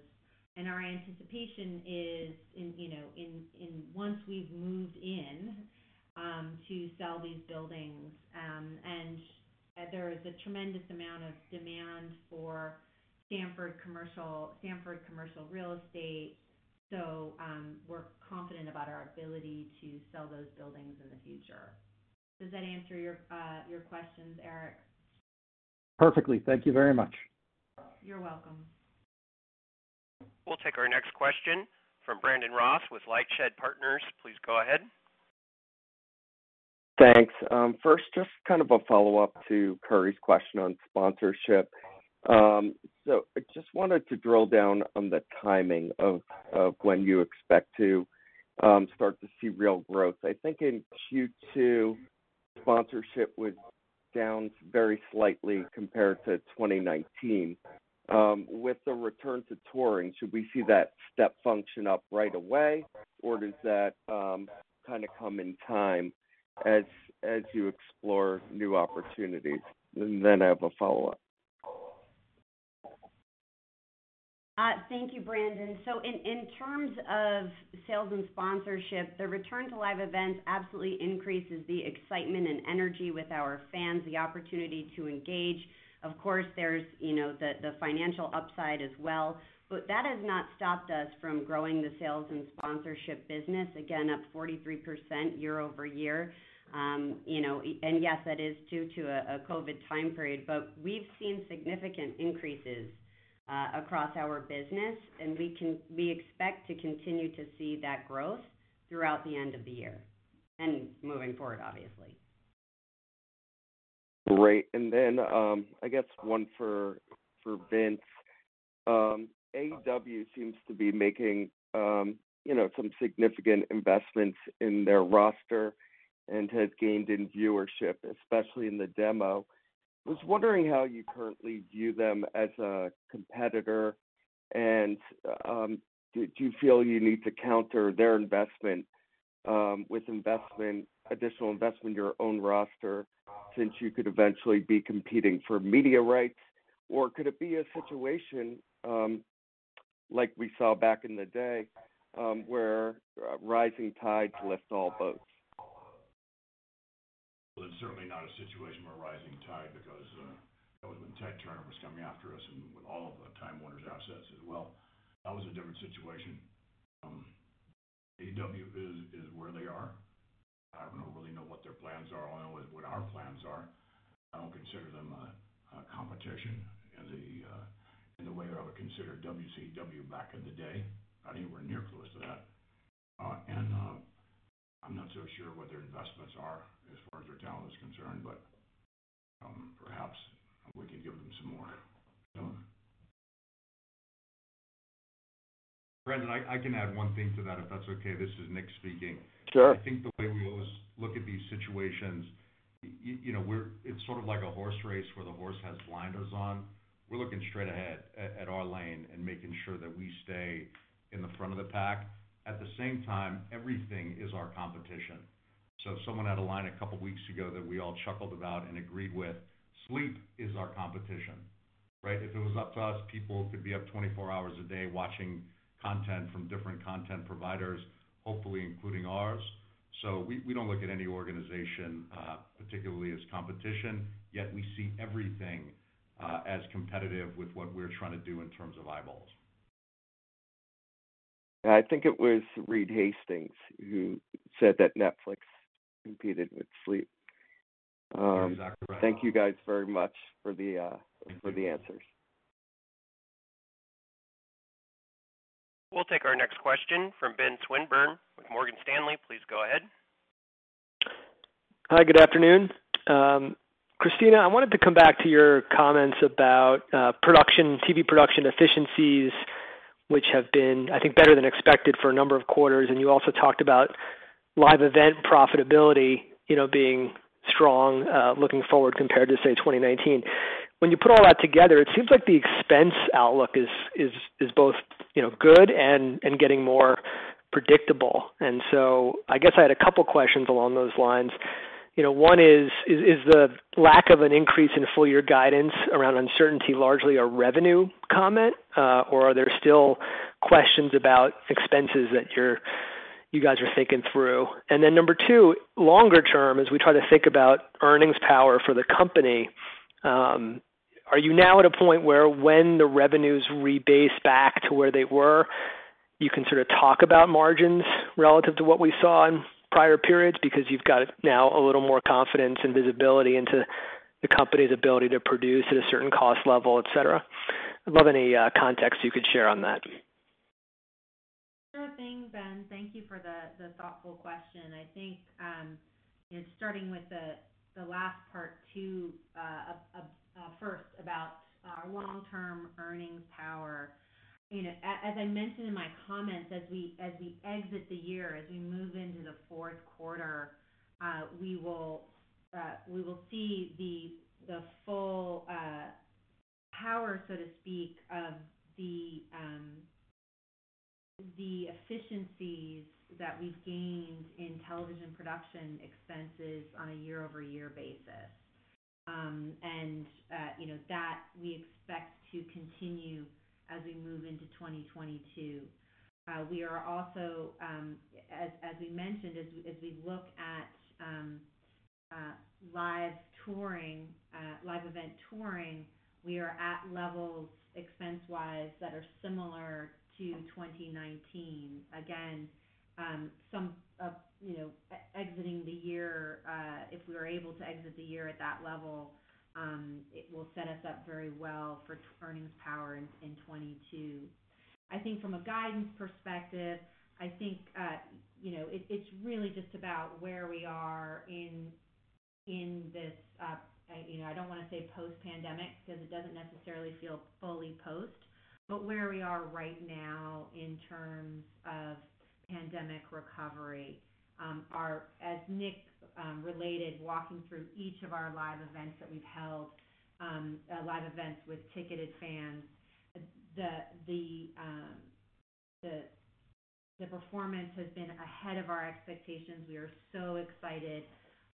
And our anticipation is, in, you know, in, in once we've moved in um, to sell these buildings, um, and uh, there is a tremendous amount of demand for Stamford commercial Stamford commercial real estate. So, um, we're confident about our ability to sell those buildings in the future. Does that answer your uh, your questions, Eric? Perfectly. Thank you very much. You're welcome. We'll take our next question from Brandon Ross with LightShed Partners. Please go ahead. Thanks. First, just kind of a follow-up to Curry's question on sponsorship. Um, so I just wanted to drill down on the timing of when you expect to start to see real growth. I think in Q2, sponsorship was down very slightly compared to 2019. Um, with the return to touring, should we see that step function up right away, or does that um, kind of come in time as you explore new opportunities? And then I have a follow-up. Uh, thank you, Brandon. So in terms of sales and sponsorship, the return to live events absolutely increases the excitement and energy with our fans, the opportunity to engage. Of course, there's, you know, the the financial upside as well. But that has not stopped us from growing the sales and sponsorship business, again, up 43% year-over-year. Um, you know, and yes, that is due to a COVID time period, but we've seen significant increases uh, across our business, and we can we expect to continue to see that growth throughout the end of the year and moving forward, obviously. Great. And then, um, I guess one for for Vince. Um, AEW seems to be making, um, you know, some significant investments in their roster and has gained in viewership, especially in the demo. Was wondering how you currently view them as a competitor, and um, do you feel you need to counter their investment with additional investment in your own roster since you could eventually be competing for media rights? Or could it be a situation um, like we saw back in the day um, where uh, rising tides lift all boats? Well, it's certainly not a situation where rising tide because uh, that was when Ted Turner was coming after us and with all of the Time Warner's assets as well. That was a different situation. Um, AEW is where they are. I don't really know what their plans are. I know what our plans are. I don't consider them a competition in the uh way that I would consider WCW back in the day. Not anywhere near close to that. Uh, and uh, I'm not so sure what their investments are as far as their talent is concerned, but um, perhaps we can give them some more. Brandon, I can add one thing to that, if that's okay. This is Nick speaking. Sure. I think the way we always look at these situations, you know, we're it's sort of like a horse race where the horse has blinders on. We're looking straight ahead at our lane and making sure that we stay in the front of the pack. At the same time, everything is our competition. So someone had a line a couple weeks ago that we all chuckled about and agreed with. Sleep is our competition. right? If it was up to us, people could be up 24 hours a day watching content from different content providers, hopefully including ours. So we don't look at any organization, uh, particularly as competition, yet we see everything uh, as competitive with what we're trying to do in terms of eyeballs. I think it was Reed Hastings who said that Netflix competed with sleep. Um, You're exactly right. Thank you guys very much for the uh, answers. We'll take our next question from Ben Swinburne with Morgan Stanley. Please go ahead. Hi, good afternoon. Um, Kristina, I wanted to come back to your comments about uh, production, TV production efficiencies, which have been, I think, better than expected for a number of quarters. And you also talked about live event profitability, you know, being strong, uh, looking forward compared to, say, 2019. When you put all that together, it seems like the expense outlook is is is both, you know, good and and getting more predictable. And so I guess I had a couple questions along those lines. You know, one is is is the lack of an increase in full year guidance around uncertainty largely a revenue comment, uh, or are there still questions about expenses that you guys are thinking through? And then number two, longer term, as we try to think about earnings power for the company, um, are you now at a point where when the revenues rebase back to where they were, you can sort of talk about margins relative to what we saw in prior periods because you've got now a little more confidence and visibility into the company's ability to produce at a certain cost level, et cetera? I'd love any uh, context you could share on that. Sure thing, Ben. Thank you for the thoughtful question. I think, um, you know, starting with the last part too, uh, Uh, first about our long-term earnings power. You know, as I mentioned in my comments, as we exit the year, as we move into the fourth quarter, uh, uh, we will see the full power, so to speak, of um, the efficiencies that we've gained in television production expenses on a year-over-year basis. Um, and uh, you know, that we expect to continue as we move into 2022. Uh, we are also, um, as we mentioned, as we look at um, uh, live touring, live event touring, we are at levels expense-wise that are similar to 2019. Again, you know, exiting the year, uh, if we are able to exit the year at that level, um, it will set us up very well for earnings power in 2022. I think from a guidance perspective, I think, uh, you know, it's really just about where we are in this, uh, you know, I don't wanna say post-pandemic because it doesn't necessarily feel fully post, but where we are right now in terms of pandemic recovery. Um, are as Nick um, related, walking through each of our live events that we've held, um, uh, live events with ticketed fans, the performance has been ahead of our expectations. We are so excited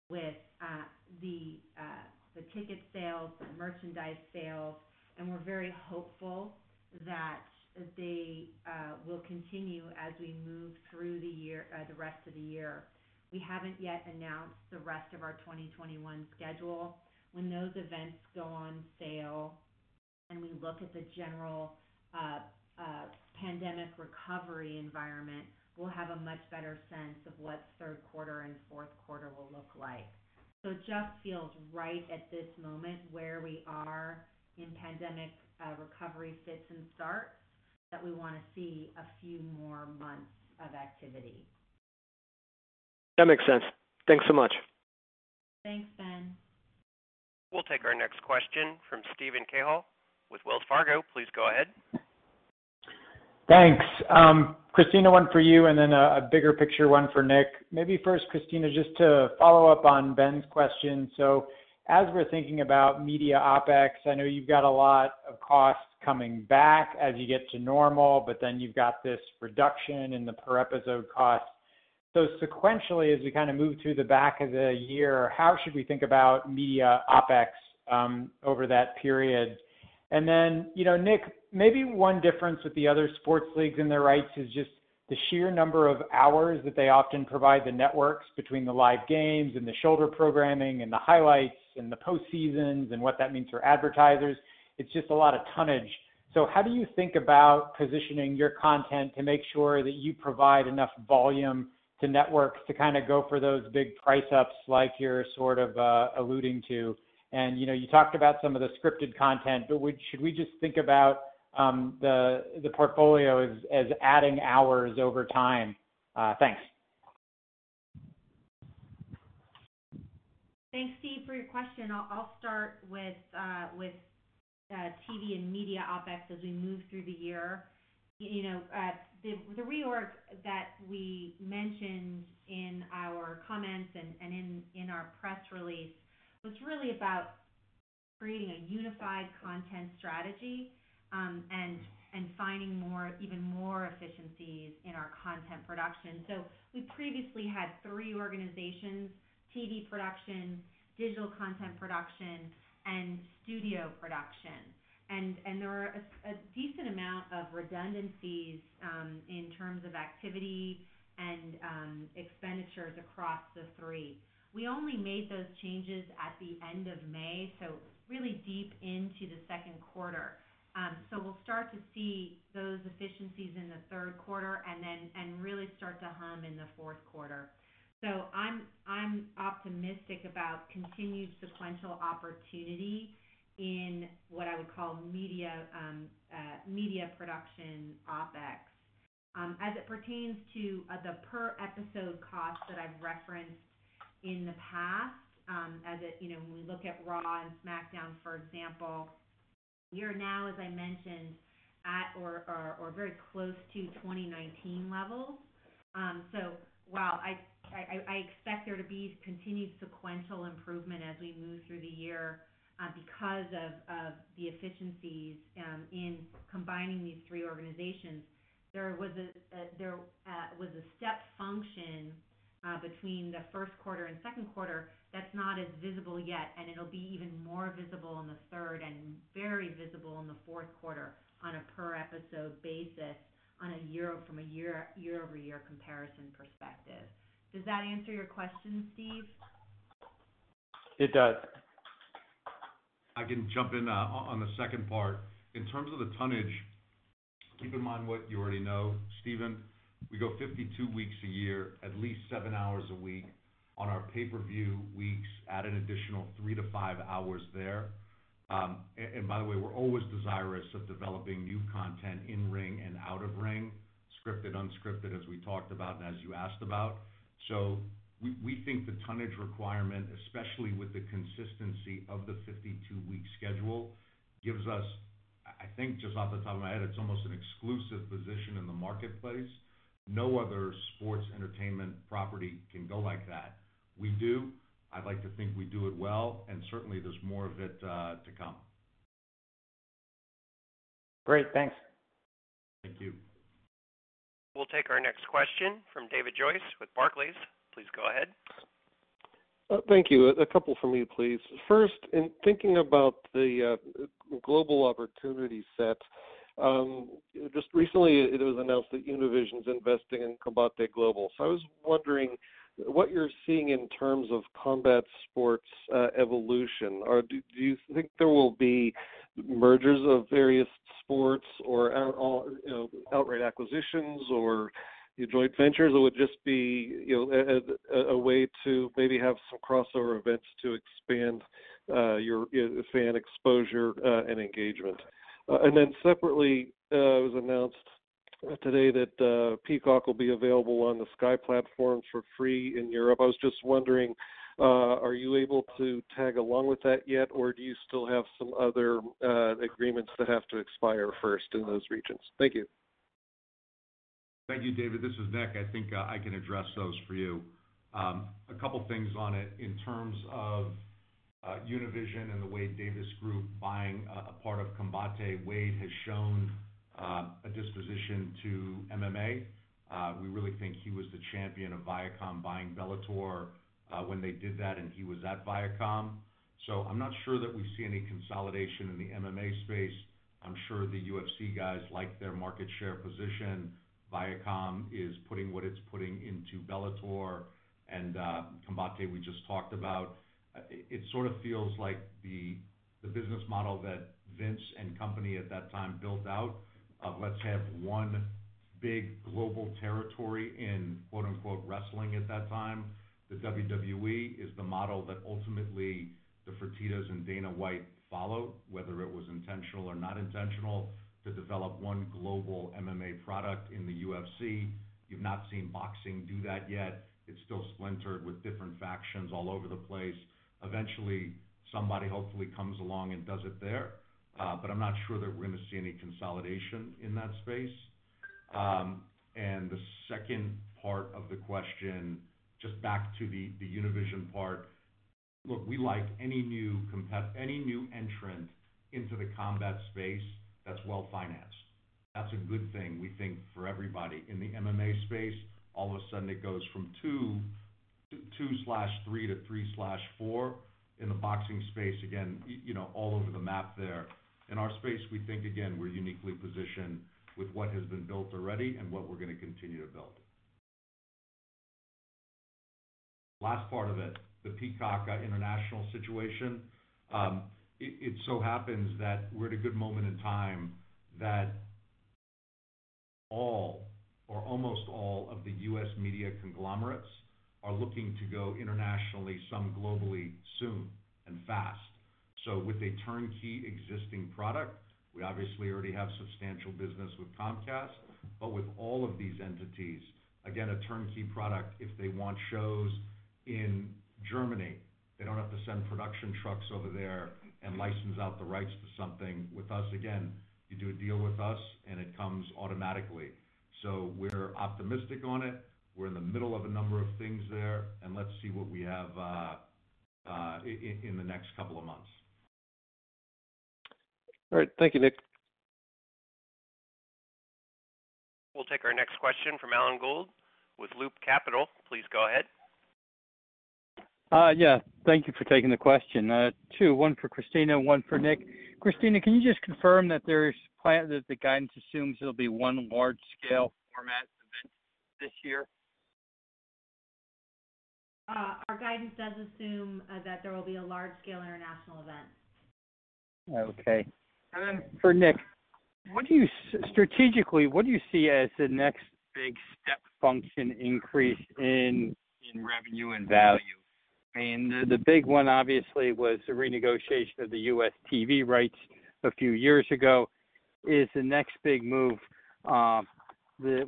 with uh, uh, the ticket sales, the merchandise sales, and we're very hopeful that they uh, will continue as we move through the year, uh, the rest of the year. We haven't yet announced the rest of our 2021 schedule. When those events go on sale and we look at the general uh, pandemic recovery environment, we'll have a much better sense of what third quarter and fourth quarter will look like. So it just feels right at this moment where we are in pandemic recovery fits and starts that we wanna see a few more months of activity. That makes sense. Thanks so much. Thanks, Ben. We'll take our next question from Steven Cahall with Wells Fargo. Please go ahead. Thanks. Um, Kristina. one for you, and then a bigger picture one for Nick. Maybe first, Kristina, just to follow up on Ben's question. So as we're thinking about media OpEx, I know you've got a lot of costs coming back as you get to normal, but then you've got this reduction in the per episode cost. So sequentially, as we kind of move through the back of the year, how should we think about media OpEx um, over that period? And then, you know, Nick, maybe one difference with the other sports leagues and their rights is just the sheer number of hours that they often provide the networks between the live games and the shoulder programming and the highlights and the postseasons and what that means for advertisers. It's just a lot of tonnage. So how do you think about positioning your content to make sure that you provide enough volume to networks to kind of go for those big price ups like you're sort of uh, alluding to? And you know, you talked about some of the scripted content, but would, should we just think about um, the the portfolio as as adding hours over time? Uh, thanks. Thanks, Steve, for your question. I'll, I'll start with uh, with TV and media OpEx as we move through the year. You know, uh, the reorg that we mentioned in our comments and in our press release was really about creating a unified content strategy, um, and finding more, even more efficiencies in our content production. So we previously had three organizations: TV production, digital content production, and studio production. And and there are a, a decent amount of redundancies um, in terms of activity and um, expenditures across the three. We only made those changes at the end of May, so really deep into the second quarter. Um, so we'll start to see those efficiencies in the third quarter and then and really start to hum in the fourth quarter. So I'm I'm optimistic about continued sequential opportunity in what I would call media um, uh, production OpEx. Um, as it pertains to uh, the per episode cost that I've referenced in the past, um, as it, you know, when we look at Raw and SmackDown, for example, we are now, as I mentioned, at or, very close to 2019 levels. While I, expect there to be continued sequential improvement as we move through the year, uh, because of, the efficiencies um, in combining these three organizations, there was a, uh, step function uh, between the first quarter and second quarter that's not as visible yet, and it'll be even more visible in the third and very visible in the fourth quarter on a per episode basis on a year from a year year over year comparison perspective. Does that answer your question, Steve? It does. I can jump in uh, on the second part. In terms of the tonnage, keep in mind what you already know, Stephen. We go 52 weeks a year, at least seven hours a week. On our pay-per-view weeks, add an additional three to five hours there. Um, and by the way, we're always desirous of developing new content in ring and out of ring, scripted, unscripted, as we talked about and as you asked about. So we think the tonnage requirement, especially with the consistency of the 52-week schedule, gives us, I think, just off the top of my head, it's almost an exclusive position in the marketplace no other sports entertainment property can go like that. We do. I'd like to think we do it well, and certainly there's more of it uh, to come. Great. Thanks. Thank you. We'll take our next question from David Joyce with Barclays. Please go ahead. Uh, thank you. A couple from me, please. First, in thinking about the uh, global opportunity set, um, just recently, it was announced that Univision's investing in Combate Global. So I was wondering what you're seeing in terms of combat sports uh, evolution. Or do, do you think there will be mergers of various sports or out, all, you know, outright acquisitions or joint ventures, or would just be you know a, a, way to maybe have some crossover events to expand uh, your, your fan exposure uh, and engagement? Uh, and then separately, uh, it was announced today that uh, Peacock will be available on the Sky platform for free in Europe. I was just wondering, are you able to tag along with that yet, or do you still have some other agreements that have to expire first in those regions? Thank you. Thank you, David. This is Nick. I think I can address those for you. Um, a couple things on it in terms of uh, Univision and the Wade Davis Group buying a part of Combate, Wade has shown uh, a disposition to MMA. Uh, we really think he was the champion of Viacom buying Bellator uh, when they did that, and he was at Viacom. So I'm not sure that we see any consolidation in the MMA space. I'm sure the UFC guys like their market share position. Viacom is putting what it's putting into Bellator and uh, Combate we just talked about. Uh, it sort of feels like the business model that Vince and company at that time built out Uh, let's have one big global territory in quote-unquote wrestling at that time. The WWE is the model that ultimately the Fertittas and Dana White followed, whether it was intentional or not intentional, to develop one global MMA product in the UFC. You've not seen boxing do that yet. It's still splintered with different factions all over the place. Eventually, somebody hopefully comes along and does it there. Uh, but I'm not sure that we're gonna see any consolidation in that space. Um, and the second part of the question, just back to the Univision part. Look, we like any new entrant into the combat space that's well-financed. That's a good thing, we think, for everybody. In the MMA space, all of a sudden it goes from 2/3 to 3/4. In the boxing space, again, you know, all over the map there. In our space, we think, again, we're uniquely positioned with what has been built already and what we're gonna continue to build. Last part of it, the Peacock uh, international situation. Um, it so happens that we're at a good moment in time that all or almost all of the U.S. media conglomerates are looking to go internationally, some globally soon and fast. So with a turnkey existing product, we obviously already have substantial business with Comcast. But with all of these entities, again, a turnkey product, if they want shows in Germany, they don't have to send production trucks over there and license out the rights to something. With us, again, you do a deal with us, and it comes automatically. So we're optimistic on it. We're in the middle of a number of things there, and let's see what we have uh, uh, in the next couple of months. All right. Thank you, Nick. We'll take our next question from Alan Gould with Loop Capital. Please go ahead. Uh, yeah. Thank you for taking the question. Uh, two, one for Kristina, one for Nick. Kristina, can you just confirm that there's plan that the guidance assumes there'll be one large scale format event this year? Uh, our guidance does assume that there will be a large scale international event. Okay. And then for Nick, what do you strategically, what do you see as the next big step function increase in in revenue and value? I mean, the big one obviously was the renegotiation of the U.S. TV rights a few years ago. Is the next big move um,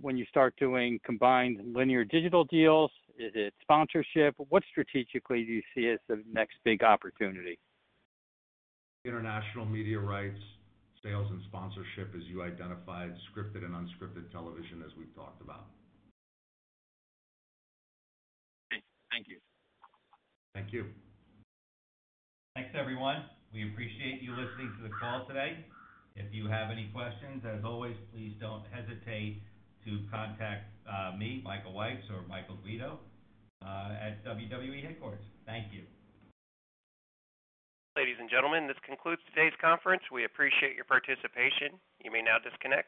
when you start doing combined linear digital deals? Is it sponsorship? What strategically do you see as the next big opportunity? International media rights, sales and sponsorship, as you identified, scripted and unscripted television, as we've talked about. Thank you. Thank you. Thanks, everyone. We appreciate you listening to the call today. If you have any questions, as always, please don't hesitate to contact uh, me, Michael Weitz, or Michael Guido uh, at WWE headquarters. Thank you. Ladies and gentlemen, this concludes today's conference. We appreciate your participation. You may now disconnect.